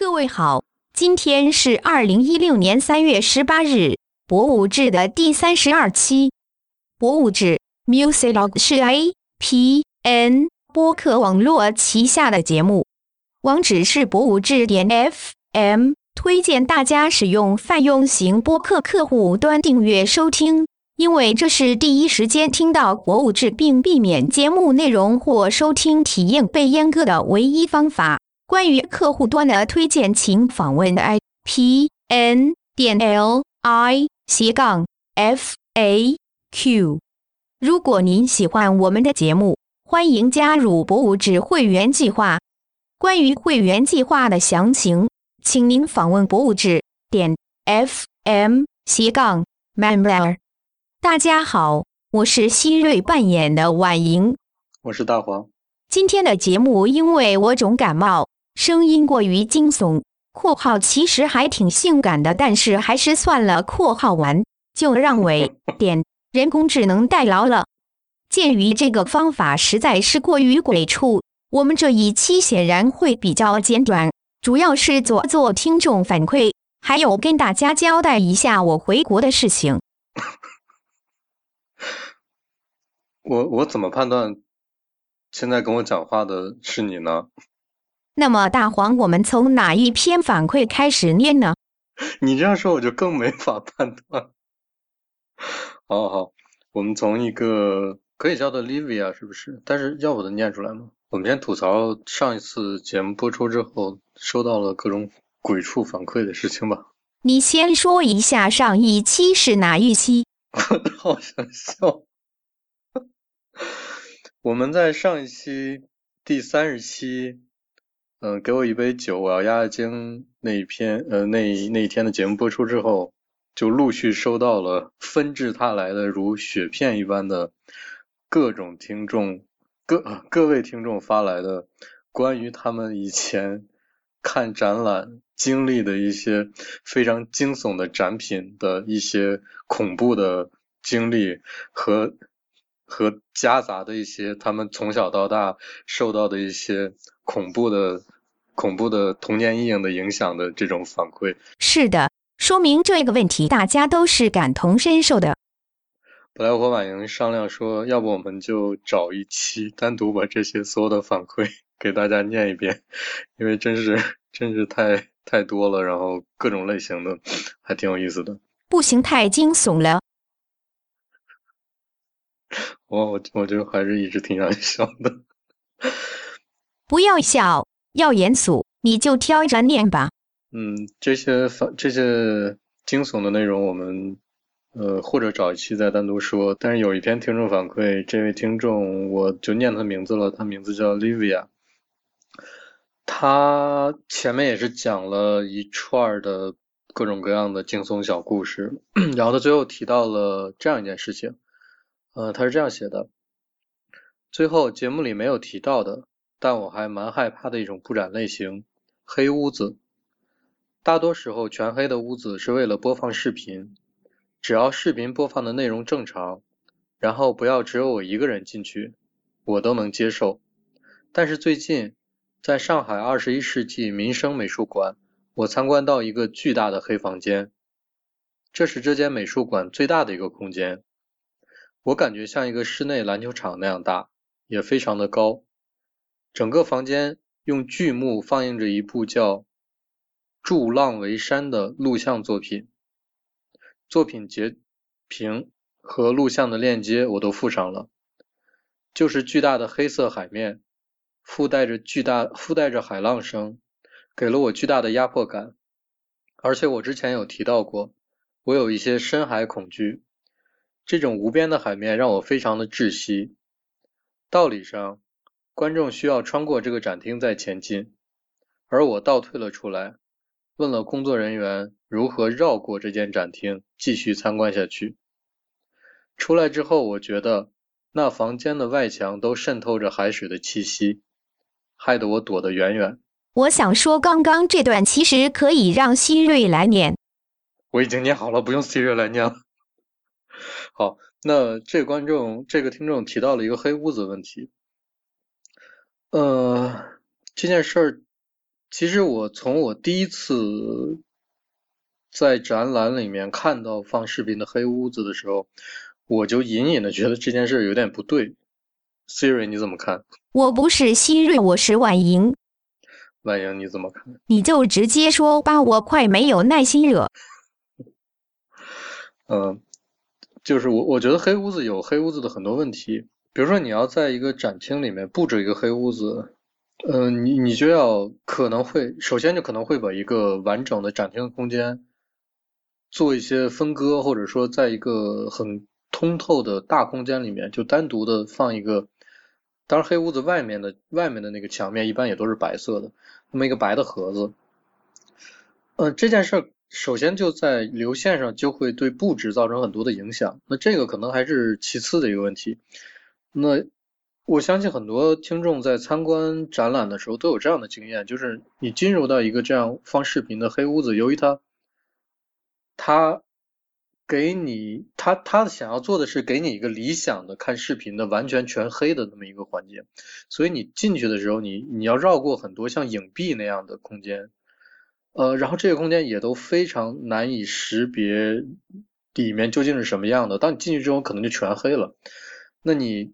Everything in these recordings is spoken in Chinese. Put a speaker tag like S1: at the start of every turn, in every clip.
S1: 各位好，今天是二零一六年三月十八日，博物志的第三十二期。博物志 Musiclog 是 A P N 播客网络旗下的节目，网址是博物志点 F M，推荐大家使用泛用型播客客户端订阅收听，因为这是第一时间听到博物志并避免节目内容或收听体验被阉割的唯一方法。关于客户端的推荐，请访问 i p n 点 l i 斜杠 f a q。如果您喜欢我们的节目，欢迎加入博物志会员计划。关于会员计划的详情，请您访问博物志点 f m 斜杠 member。大家好，我是希瑞扮演的婉莹，
S2: 我是大黄。
S1: 今天的节目因为我总感冒。声音过于惊悚（括号其实还挺性感的，但是还是算了）（括号完）就让伟点人工智能代劳了。鉴于这个方法实在是过于鬼畜，我们这一期显然会比较简短，主要是做做听众反馈，还有跟大家交代一下我回国的事情。
S2: 我我怎么判断现在跟我讲话的是你呢？
S1: 那么大黄，我们从哪一篇反馈开始念呢？
S2: 你这样说我就更没法判断。好好，我们从一个可以叫做 Livia 是不是？但是要我的念出来吗？我们先吐槽上一次节目播出之后收到了各种鬼畜反馈的事情吧。
S1: 你先说一下上一期是哪一期？
S2: 我好想笑。我们在上一期第三十期。嗯，给我一杯酒，我要压压惊。那一篇，呃，那那一天的节目播出之后，就陆续收到了纷至沓来的如雪片一般的各种听众，各各位听众发来的关于他们以前看展览经历的一些非常惊悚的展品的一些恐怖的经历和和夹杂的一些他们从小到大受到的一些。恐怖的、恐怖的童年阴影的影响的这种反馈，
S1: 是的，说明这个问题大家都是感同身受的。
S2: 本来我和婉莹商量说，要不我们就找一期单独把这些所有的反馈 给大家念一遍，因为真是真是太太多了，然后各种类型的，还挺有意思的。
S1: 不行，太惊悚了。
S2: 我我我就还是一直挺想 笑的。
S1: 不要笑，要严肃，你就挑着念吧。
S2: 嗯，这些反这些惊悚的内容，我们呃或者找一期再单独说。但是有一篇听众反馈，这位听众我就念他名字了，他名字叫 Livia。他前面也是讲了一串的各种各样的惊悚小故事，然后他最后提到了这样一件事情，呃，他是这样写的：最后节目里没有提到的。但我还蛮害怕的一种布展类型，黑屋子。大多时候，全黑的屋子是为了播放视频，只要视频播放的内容正常，然后不要只有我一个人进去，我都能接受。但是最近，在上海二十一世纪民生美术馆，我参观到一个巨大的黑房间，这是这间美术馆最大的一个空间，我感觉像一个室内篮球场那样大，也非常的高。整个房间用巨幕放映着一部叫《筑浪为山》的录像作品，作品截屏和录像的链接我都附上了。就是巨大的黑色海面，附带着巨大附带着海浪声，给了我巨大的压迫感。而且我之前有提到过，我有一些深海恐惧，这种无边的海面让我非常的窒息。道理上。观众需要穿过这个展厅再前进，而我倒退了出来，问了工作人员如何绕过这间展厅继续参观下去。出来之后，我觉得那房间的外墙都渗透着海水的气息，害得我躲得远远。
S1: 我想说，刚刚这段其实可以让希瑞来念。
S2: 我已经念好了，不用希瑞来念了。好，那这个观众、这个听众提到了一个黑屋子问题。呃，这件事儿其实我从我第一次在展览里面看到放视频的黑屋子的时候，我就隐隐的觉得这件事有点不对。Siri，你怎么看？
S1: 我不是希瑞，我是婉莹。
S2: 婉莹，你怎么看？
S1: 你就直接说吧，我快没有耐心惹。
S2: 嗯，就是我，我觉得黑屋子有黑屋子的很多问题，比如说你要在一个展厅里面布置一个黑屋子。嗯，你你就要可能会，首先就可能会把一个完整的展厅空间做一些分割，或者说在一个很通透的大空间里面，就单独的放一个，当然黑屋子外面的外面的那个墙面一般也都是白色的，那么一个白的盒子。嗯，这件事儿首先就在流线上就会对布置造成很多的影响，那这个可能还是其次的一个问题。那我相信很多听众在参观展览的时候都有这样的经验，就是你进入到一个这样放视频的黑屋子，由于它，它给你，他他想要做的是给你一个理想的看视频的完全全黑的那么一个环境，所以你进去的时候，你你要绕过很多像影壁那样的空间，呃，然后这个空间也都非常难以识别里面究竟是什么样的，当你进去之后，可能就全黑了，那你。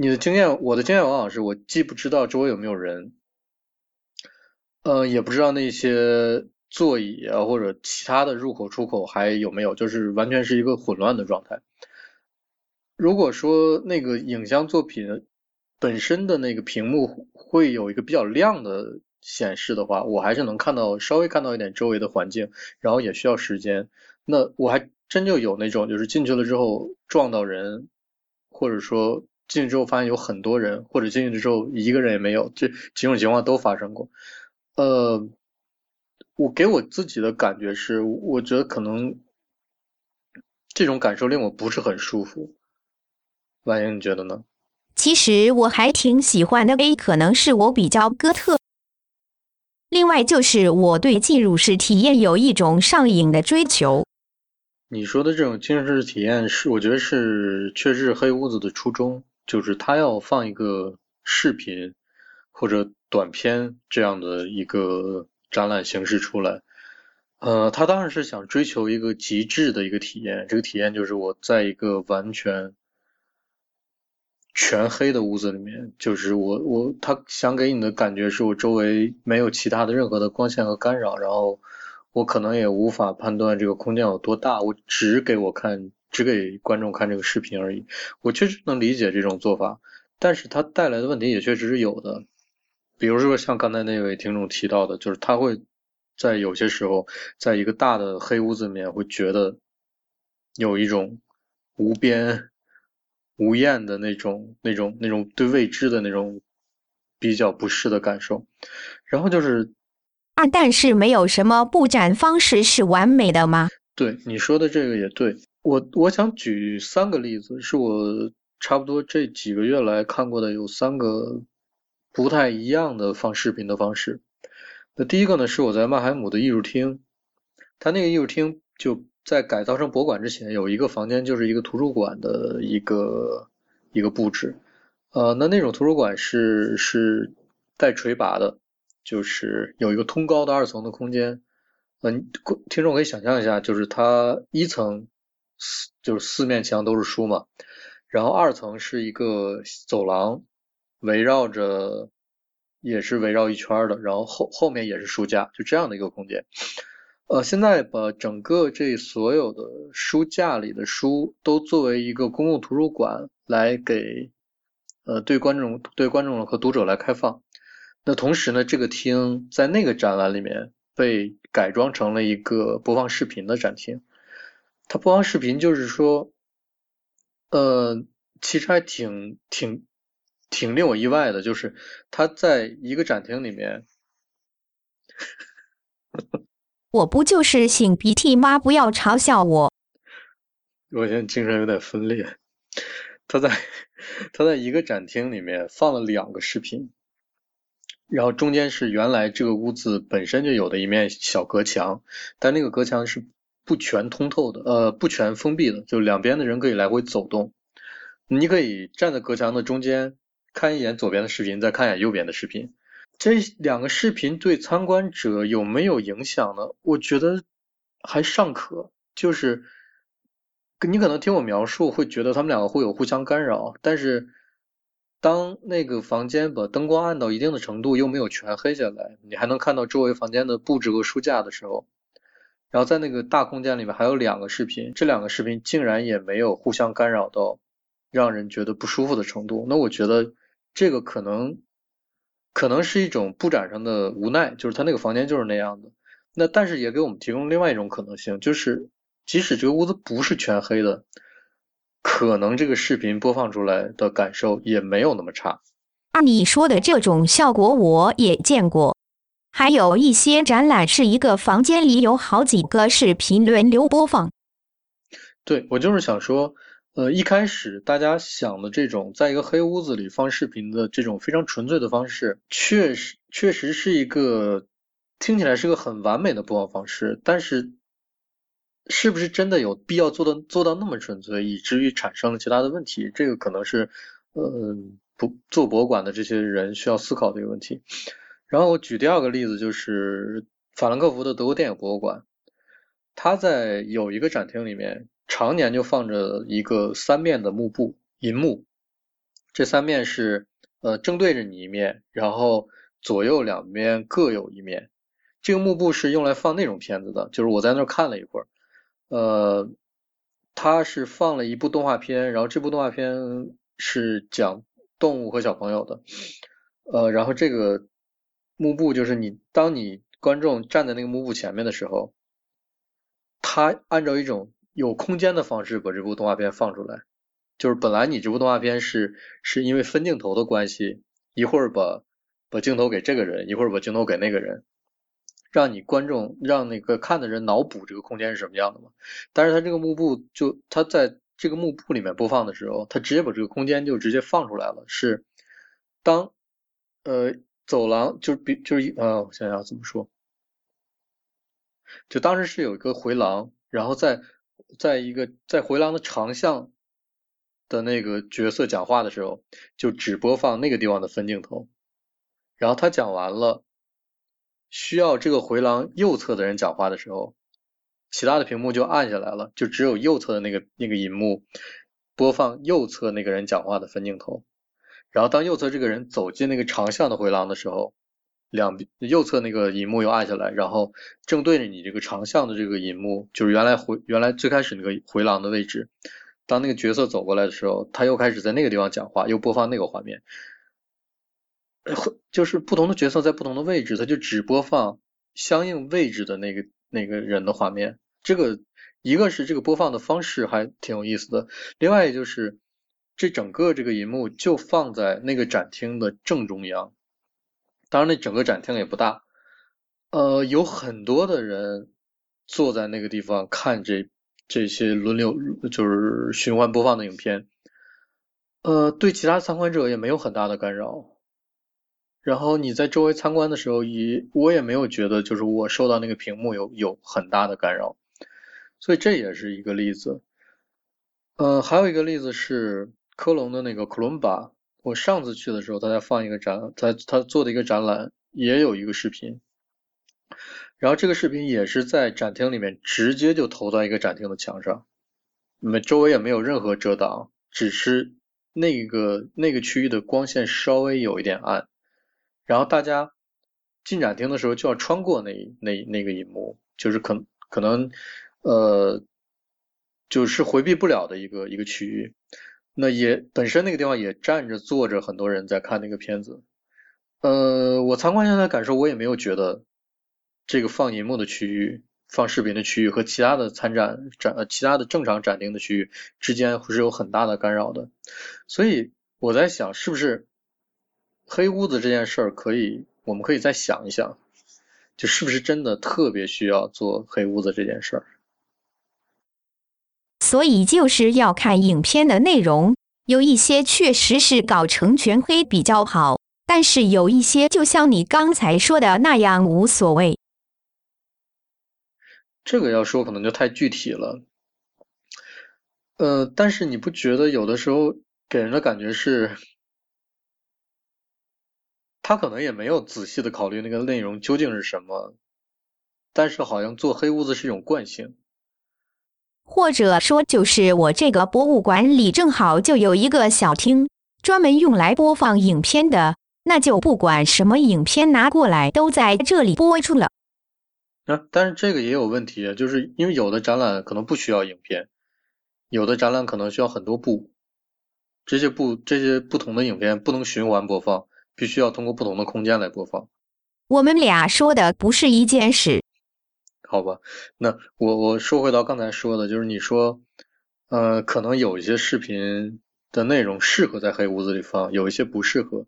S2: 你的经验，我的经验往往是我既不知道周围有没有人，呃，也不知道那些座椅啊或者其他的入口出口还有没有，就是完全是一个混乱的状态。如果说那个影像作品本身的那个屏幕会有一个比较亮的显示的话，我还是能看到稍微看到一点周围的环境，然后也需要时间。那我还真就有那种就是进去了之后撞到人，或者说。进去之后发现有很多人，或者进去之后一个人也没有，这几种情况都发生过。呃，我给我自己的感觉是，我觉得可能这种感受令我不是很舒服。婉莹，你觉得呢？
S1: 其实我还挺喜欢的，A 可能是我比较哥特。另外就是我对进入式体验有一种上瘾的追求。
S2: 你说的这种进入式体验是，我觉得是确实是黑屋子的初衷。就是他要放一个视频或者短片这样的一个展览形式出来，呃，他当然是想追求一个极致的一个体验。这个体验就是我在一个完全全黑的屋子里面，就是我我他想给你的感觉是我周围没有其他的任何的光线和干扰，然后我可能也无法判断这个空间有多大，我只给我看。只给观众看这个视频而已，我确实能理解这种做法，但是它带来的问题也确实是有的。比如说像刚才那位听众提到的，就是他会在有些时候，在一个大的黑屋子里面，会觉得有一种无边无厌的那种、那种、那种对未知的那种比较不适的感受。然后就是
S1: 啊，但是没有什么布展方式是完美的吗？
S2: 对，你说的这个也对。我我想举三个例子，是我差不多这几个月来看过的有三个不太一样的放视频的方式。那第一个呢，是我在曼海姆的艺术厅，它那个艺术厅就在改造成博物馆之前，有一个房间就是一个图书馆的一个一个布置。呃，那那种图书馆是是带垂拔的，就是有一个通高的二层的空间。嗯，听众可以想象一下，就是它一层。四就是四面墙都是书嘛，然后二层是一个走廊，围绕着也是围绕一圈的，然后后后面也是书架，就这样的一个空间。呃，现在把整个这所有的书架里的书都作为一个公共图书馆来给呃对观众对观众和读者来开放。那同时呢，这个厅在那个展览里面被改装成了一个播放视频的展厅。他播放视频，就是说，呃，其实还挺挺挺令我意外的，就是他在一个展厅里面，
S1: 我不就是擤鼻涕吗？不要嘲笑我。
S2: 我现在精神有点分裂。他在他在一个展厅里面放了两个视频，然后中间是原来这个屋子本身就有的一面小隔墙，但那个隔墙是。不全通透的，呃，不全封闭的，就两边的人可以来回走动。你可以站在隔墙的中间，看一眼左边的视频，再看一眼右边的视频。这两个视频对参观者有没有影响呢？我觉得还尚可，就是你可能听我描述会觉得他们两个会有互相干扰，但是当那个房间把灯光暗到一定的程度，又没有全黑下来，你还能看到周围房间的布置和书架的时候，然后在那个大空间里面还有两个视频，这两个视频竟然也没有互相干扰到让人觉得不舒服的程度，那我觉得这个可能。可能是一种布展上的无奈，就是他那个房间就是那样的。那但是也给我们提供另外一种可能性，就是即使这个屋子不是全黑的，可能这个视频播放出来的感受也没有那么差。
S1: 啊，你说的这种效果我也见过，还有一些展览是一个房间里有好几个视频轮流播放。
S2: 对，我就是想说。呃，一开始大家想的这种在一个黑屋子里放视频的这种非常纯粹的方式，确实确实是一个听起来是个很完美的播放方式，但是是不是真的有必要做到做到那么纯粹，以至于产生了其他的问题？这个可能是呃不做博物馆的这些人需要思考的一个问题。然后我举第二个例子，就是法兰克福的德国电影博物馆，它在有一个展厅里面。常年就放着一个三面的幕布银幕，这三面是呃正对着你一面，然后左右两边各有一面。这个幕布是用来放那种片子的，就是我在那儿看了一会儿，呃，它是放了一部动画片，然后这部动画片是讲动物和小朋友的，呃，然后这个幕布就是你当你观众站在那个幕布前面的时候，它按照一种。有空间的方式把这部动画片放出来，就是本来你这部动画片是是因为分镜头的关系，一会儿把把镜头给这个人，一会儿把镜头给那个人，让你观众让那个看的人脑补这个空间是什么样的嘛。但是他这个幕布就他在这个幕布里面播放的时候，他直接把这个空间就直接放出来了，是当呃走廊就是比就是呃我想想怎么说，就当时是有一个回廊，然后在。在一个在回廊的长巷的那个角色讲话的时候，就只播放那个地方的分镜头，然后他讲完了，需要这个回廊右侧的人讲话的时候，其他的屏幕就暗下来了，就只有右侧的那个那个银幕播放右侧那个人讲话的分镜头，然后当右侧这个人走进那个长巷的回廊的时候。两边右侧那个银幕又按下来，然后正对着你这个长巷的这个银幕，就是原来回原来最开始那个回廊的位置。当那个角色走过来的时候，他又开始在那个地方讲话，又播放那个画面。就是不同的角色在不同的位置，他就只播放相应位置的那个那个人的画面。这个一个是这个播放的方式还挺有意思的，另外就是这整个这个银幕就放在那个展厅的正中央。当然，那整个展厅也不大，呃，有很多的人坐在那个地方看这这些轮流就是循环播放的影片，呃，对其他参观者也没有很大的干扰。然后你在周围参观的时候，也我也没有觉得就是我受到那个屏幕有有很大的干扰，所以这也是一个例子。呃，还有一个例子是科隆的那个科隆巴。我上次去的时候，他在放一个展，他他做的一个展览也有一个视频，然后这个视频也是在展厅里面直接就投到一个展厅的墙上，那周围也没有任何遮挡，只是那个那个区域的光线稍微有一点暗，然后大家进展厅的时候就要穿过那那那个银幕，就是可可能呃就是回避不了的一个一个区域。那也本身那个地方也站着坐着很多人在看那个片子，呃，我参观下来感受，我也没有觉得这个放银幕的区域、放视频的区域和其他的参展展、呃其他的正常展厅的区域之间是有很大的干扰的，所以我在想，是不是黑屋子这件事儿可以，我们可以再想一想，就是不是真的特别需要做黑屋子这件事儿。
S1: 所以就是要看影片的内容，有一些确实是搞成全黑比较好，但是有一些就像你刚才说的那样无所谓。
S2: 这个要说可能就太具体了，呃，但是你不觉得有的时候给人的感觉是，他可能也没有仔细的考虑那个内容究竟是什么，但是好像做黑屋子是一种惯性。
S1: 或者说，就是我这个博物馆里正好就有一个小厅，专门用来播放影片的，那就不管什么影片拿过来，都在这里播出了。
S2: 啊，但是这个也有问题，就是因为有的展览可能不需要影片，有的展览可能需要很多部，这些部这些不同的影片不能循环播放，必须要通过不同的空间来播放。
S1: 我们俩说的不是一件事。
S2: 好吧，那我我说回到刚才说的，就是你说，呃，可能有一些视频的内容适合在黑屋子里放，有一些不适合。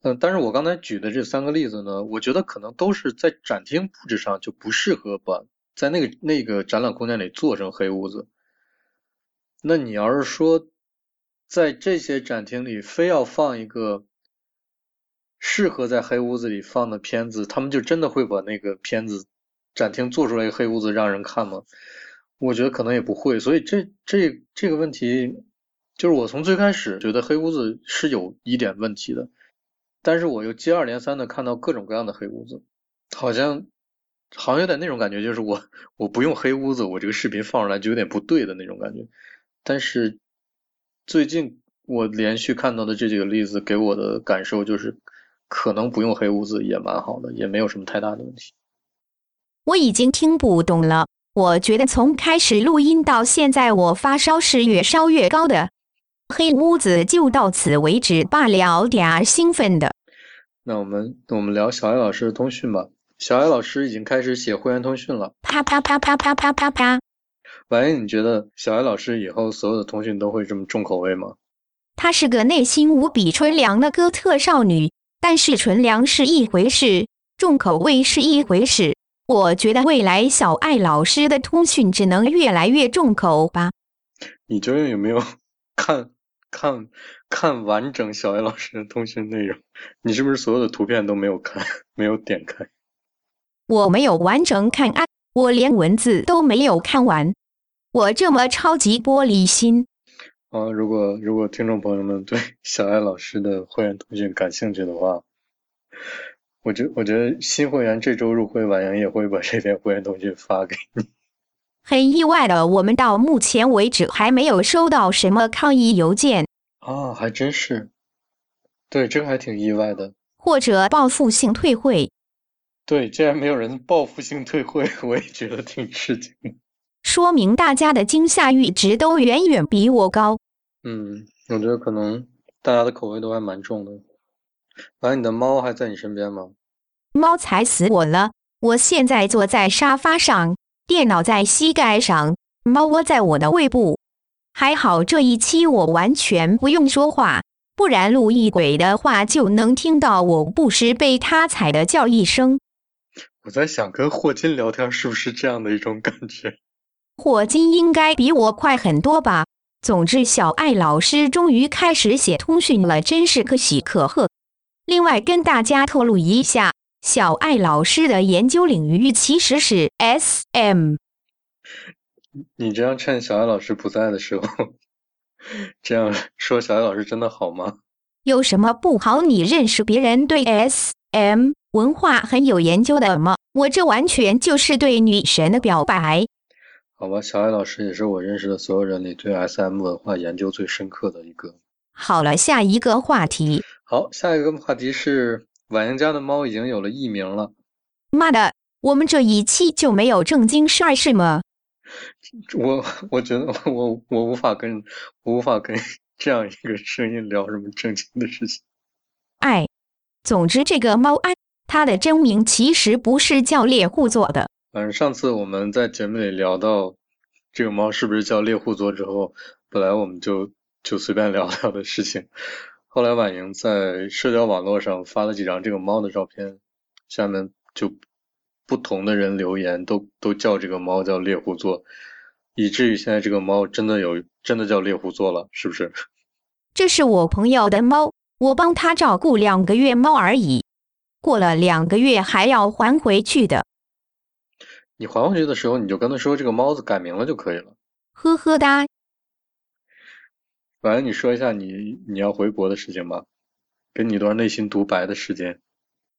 S2: 嗯，但是我刚才举的这三个例子呢，我觉得可能都是在展厅布置上就不适合把在那个那个展览空间里做成黑屋子。那你要是说在这些展厅里非要放一个适合在黑屋子里放的片子，他们就真的会把那个片子。展厅做出来一个黑屋子让人看吗？我觉得可能也不会，所以这这这个问题，就是我从最开始觉得黑屋子是有一点问题的，但是我又接二连三的看到各种各样的黑屋子，好像好像有点那种感觉，就是我我不用黑屋子，我这个视频放出来就有点不对的那种感觉。但是最近我连续看到的这几个例子给我的感受就是，可能不用黑屋子也蛮好的，也没有什么太大的问题。
S1: 我已经听不懂了。我觉得从开始录音到现在，我发烧是越烧越高的。黑屋子就到此为止罢了，点儿兴奋的。
S2: 那我们我们聊小艾老师的通讯吧。小艾老师已经开始写会员通讯了。
S1: 啪啪啪啪啪啪啪啪。
S2: 婉莹，你觉得小艾老师以后所有的通讯都会这么重口味吗？
S1: 她是个内心无比纯良的哥特少女，但是纯良是一回事，重口味是一回事。我觉得未来小艾老师的通讯只能越来越重口吧。
S2: 你究竟有没有 看看看完整小艾老师的通讯内容？你是不是所有的图片都没有看，没有点开？
S1: 我没有完整看啊，我连文字都没有看完。我这么超级玻璃心。
S2: 啊，如果如果听众朋友们对小艾老师的会员通讯感兴趣的话。我觉我觉得新会员这周入会，婉莹也会把这篇会员通讯发给你。
S1: 很意外的，我们到目前为止还没有收到什么抗议邮件。
S2: 啊，还真是。对，这个还挺意外的。
S1: 或者报复性退会。
S2: 对，竟然没有人报复性退会，我也觉得挺吃惊。
S1: 说明大家的惊吓阈值都远远比我高。
S2: 嗯，我觉得可能大家的口味都还蛮重的。把你的猫还在你身边吗？
S1: 猫踩死我了！我现在坐在沙发上，电脑在膝盖上，猫窝在我的胃部。还好这一期我完全不用说话，不然路易鬼的话就能听到我不时被它踩的叫一声。
S2: 我在想跟霍金聊天是不是这样的一种感觉？
S1: 霍金应该比我快很多吧。总之，小艾老师终于开始写通讯了，真是可喜可贺。另外，跟大家透露一下，小爱老师的研究领域其实是 SM。
S2: 你这样趁小爱老师不在的时候 这样说，小爱老师真的好吗？
S1: 有什么不好？你认识别人对 SM 文化很有研究的吗？我这完全就是对女神的表白。
S2: 好吧，小爱老师也是我认识的所有人里对 SM 文化研究最深刻的一个。
S1: 好了，下一个话题。
S2: 好，下一个话题是婉莹家的猫已经有了艺名了。
S1: 妈的，我们这一期就没有正经事儿是吗？
S2: 我我觉得我我无法跟我无法跟 这样一个声音聊什么正经的事情。
S1: 哎，总之这个猫哎，它的真名其实不是叫猎户座的。
S2: 反正上次我们在节目里聊到这个猫是不是叫猎户座之后，本来我们就就随便聊聊的事情。后来婉莹在社交网络上发了几张这个猫的照片，下面就不同的人留言，都都叫这个猫叫猎户座，以至于现在这个猫真的有真的叫猎户座了，是不是？
S1: 这是我朋友的猫，我帮他照顾两个月猫而已，过了两个月还要还回去的。
S2: 你还回去的时候，你就跟他说这个猫子改名了就可以了。
S1: 呵呵哒。
S2: 反正你说一下你你要回国的事情吧。给你一段内心独白的时间。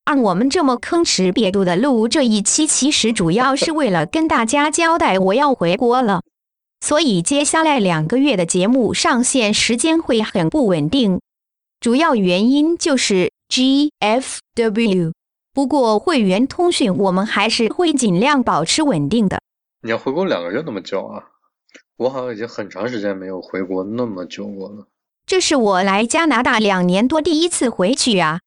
S1: 按我们这么吭哧瘪肚的录这一期，其实主要是为了跟大家交代我要回国了，所以接下来两个月的节目上线时间会很不稳定。主要原因就是 GFW，不过会员通讯我们还是会尽量保持稳定的。
S2: 你要回国两个月那么久啊？我好像已经很长时间没有回国那么久过了。
S1: 这是我来加拿大两年多第一次回去啊，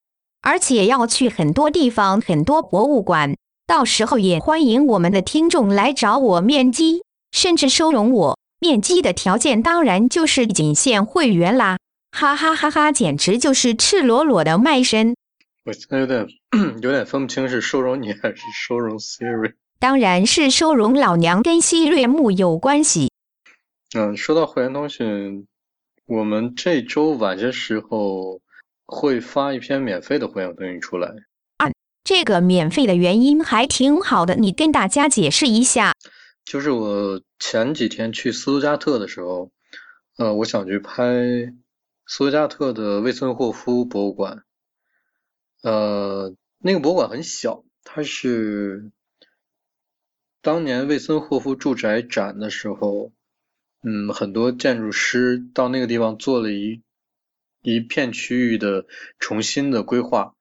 S1: 而且要去很多地方、很多博物馆。到时候也欢迎我们的听众来找我面基，甚至收容我。面基的条件当然就是仅限会员啦！哈哈哈哈，简直就是赤裸裸的卖身。
S2: 我现在有点 有点分不清是收容你还是收容 Siri。
S1: 当然是收容老娘跟希瑞木有关系。
S2: 嗯，说到会员通讯。我们这周晚些时候会发一篇免费的会员通讯出来。
S1: 啊，这个免费的原因还挺好的，你跟大家解释一下。
S2: 就是我前几天去斯图加特的时候，呃，我想去拍斯图加特的魏森霍夫博物馆。呃，那个博物馆很小，它是当年魏森霍夫住宅展的时候。嗯，很多建筑师到那个地方做了一一片区域的重新的规划。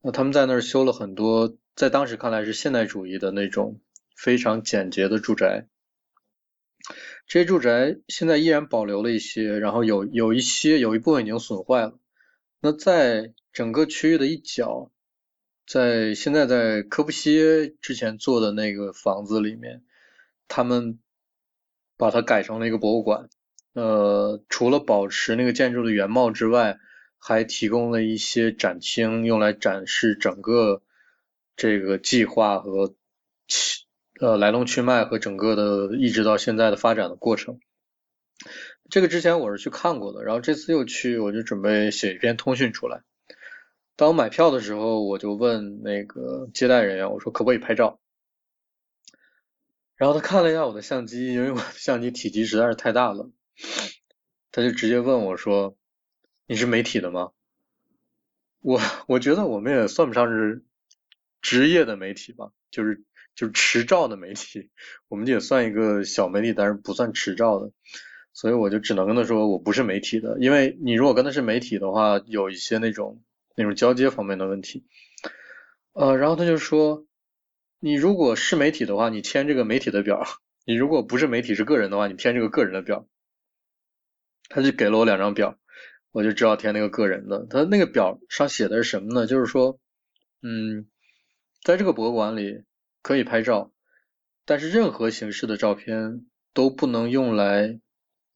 S2: 那他们在那儿修了很多，在当时看来是现代主义的那种非常简洁的住宅。这些住宅现在依然保留了一些，然后有有一些有一部分已经损坏了。那在整个区域的一角，在现在在科布西耶之前做的那个房子里面，他们。把它改成了一个博物馆，呃，除了保持那个建筑的原貌之外，还提供了一些展厅，用来展示整个这个计划和呃来龙去脉和整个的一直到现在的发展的过程。这个之前我是去看过的，然后这次又去，我就准备写一篇通讯出来。当我买票的时候，我就问那个接待人员，我说可不可以拍照？然后他看了一下我的相机，因为我的相机体积实在是太大了，他就直接问我说：“你是媒体的吗？”我我觉得我们也算不上是职业的媒体吧，就是就是持照的媒体，我们也算一个小媒体，但是不算持照的，所以我就只能跟他说我不是媒体的，因为你如果跟他是媒体的话，有一些那种那种交接方面的问题。呃，然后他就说。你如果是媒体的话，你签这个媒体的表；你如果不是媒体是个人的话，你填这个个人的表。他就给了我两张表，我就知道填那个个人的。他那个表上写的是什么呢？就是说，嗯，在这个博物馆里可以拍照，但是任何形式的照片都不能用来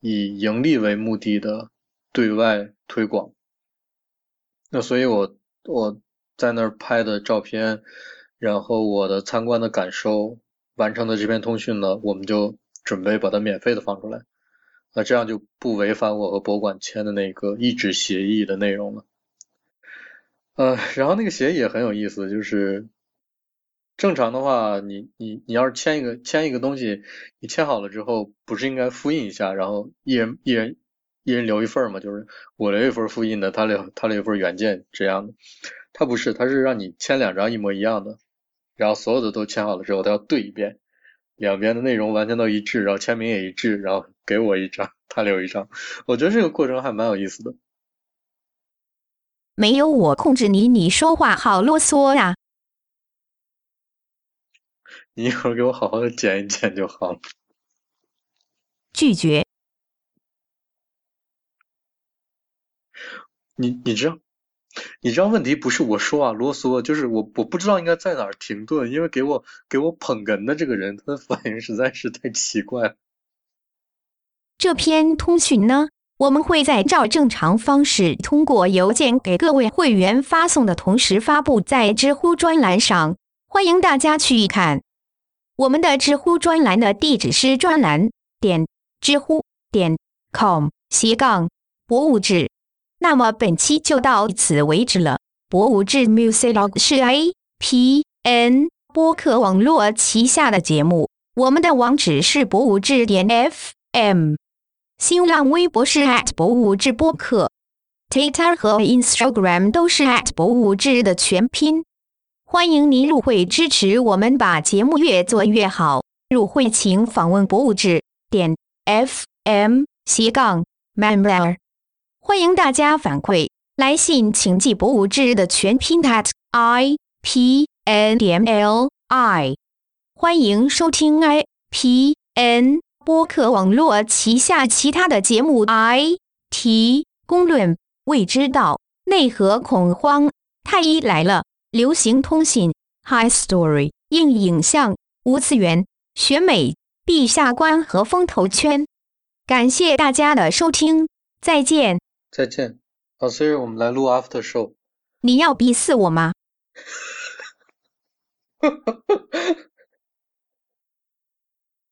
S2: 以盈利为目的的对外推广。那所以我我在那儿拍的照片。然后我的参观的感受，完成的这篇通讯呢，我们就准备把它免费的放出来，那这样就不违反我和博物馆签的那个一纸协议的内容了。呃，然后那个协议也很有意思，就是正常的话，你你你要是签一个签一个东西，你签好了之后，不是应该复印一下，然后一人一人一人留一份嘛，就是我留一份复印的，他留他留一份原件这样的。他不是，他是让你签两张一模一样的。然后所有的都签好了之后，他要对一遍，两边的内容完全都一致，然后签名也一致，然后给我一张，他留一张。我觉得这个过程还蛮有意思的。
S1: 没有我控制你，你说话好啰嗦呀！
S2: 你一会儿给我好好的剪一剪就好了。
S1: 拒绝。
S2: 你你知道？你知道问题不是我说啊啰嗦，就是我我不知道应该在哪儿停顿，因为给我给我捧哏的这个人，他的反应实在是太奇怪。
S1: 这篇通讯呢，我们会在照正常方式通过邮件给各位会员发送的同时发布在知乎专栏上，欢迎大家去看。我们的知乎专栏的地址是专栏点知乎点 com 斜杠博物志。那么本期就到此为止了。博物志 Musiclog 是 A P N 播客网络旗下的节目，我们的网址是博物志点 F M，新浪微博是 at 博物志播客。Twitter 和 Instagram 都是 at 博物志的全拼。欢迎您入会支持我们，把节目越做越好。入会请访问博物志点 fm 斜杠 member。欢迎大家反馈，来信请寄博物志的全拼 at i p n 点 l i。欢迎收听 i p n 播客网络旗下其他的节目 i t 公论、未知道、内核恐慌、太医来了。流行通信、High Story、硬影像、无次元、选美、陛下观和风投圈。感谢大家的收听，再见。
S2: 再见。老师，我们来录 After Show。
S1: 你要逼死我吗？